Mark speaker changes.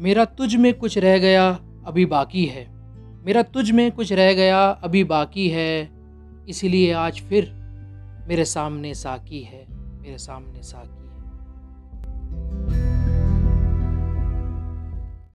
Speaker 1: मेरा तुझ में कुछ रह गया, अभी बाकी है। मेरा तुझ में कुछ रह गया, अभी बाकी है। इसलिए आज फिर मेरे सामने साकी है, मेरे सामने साकी है।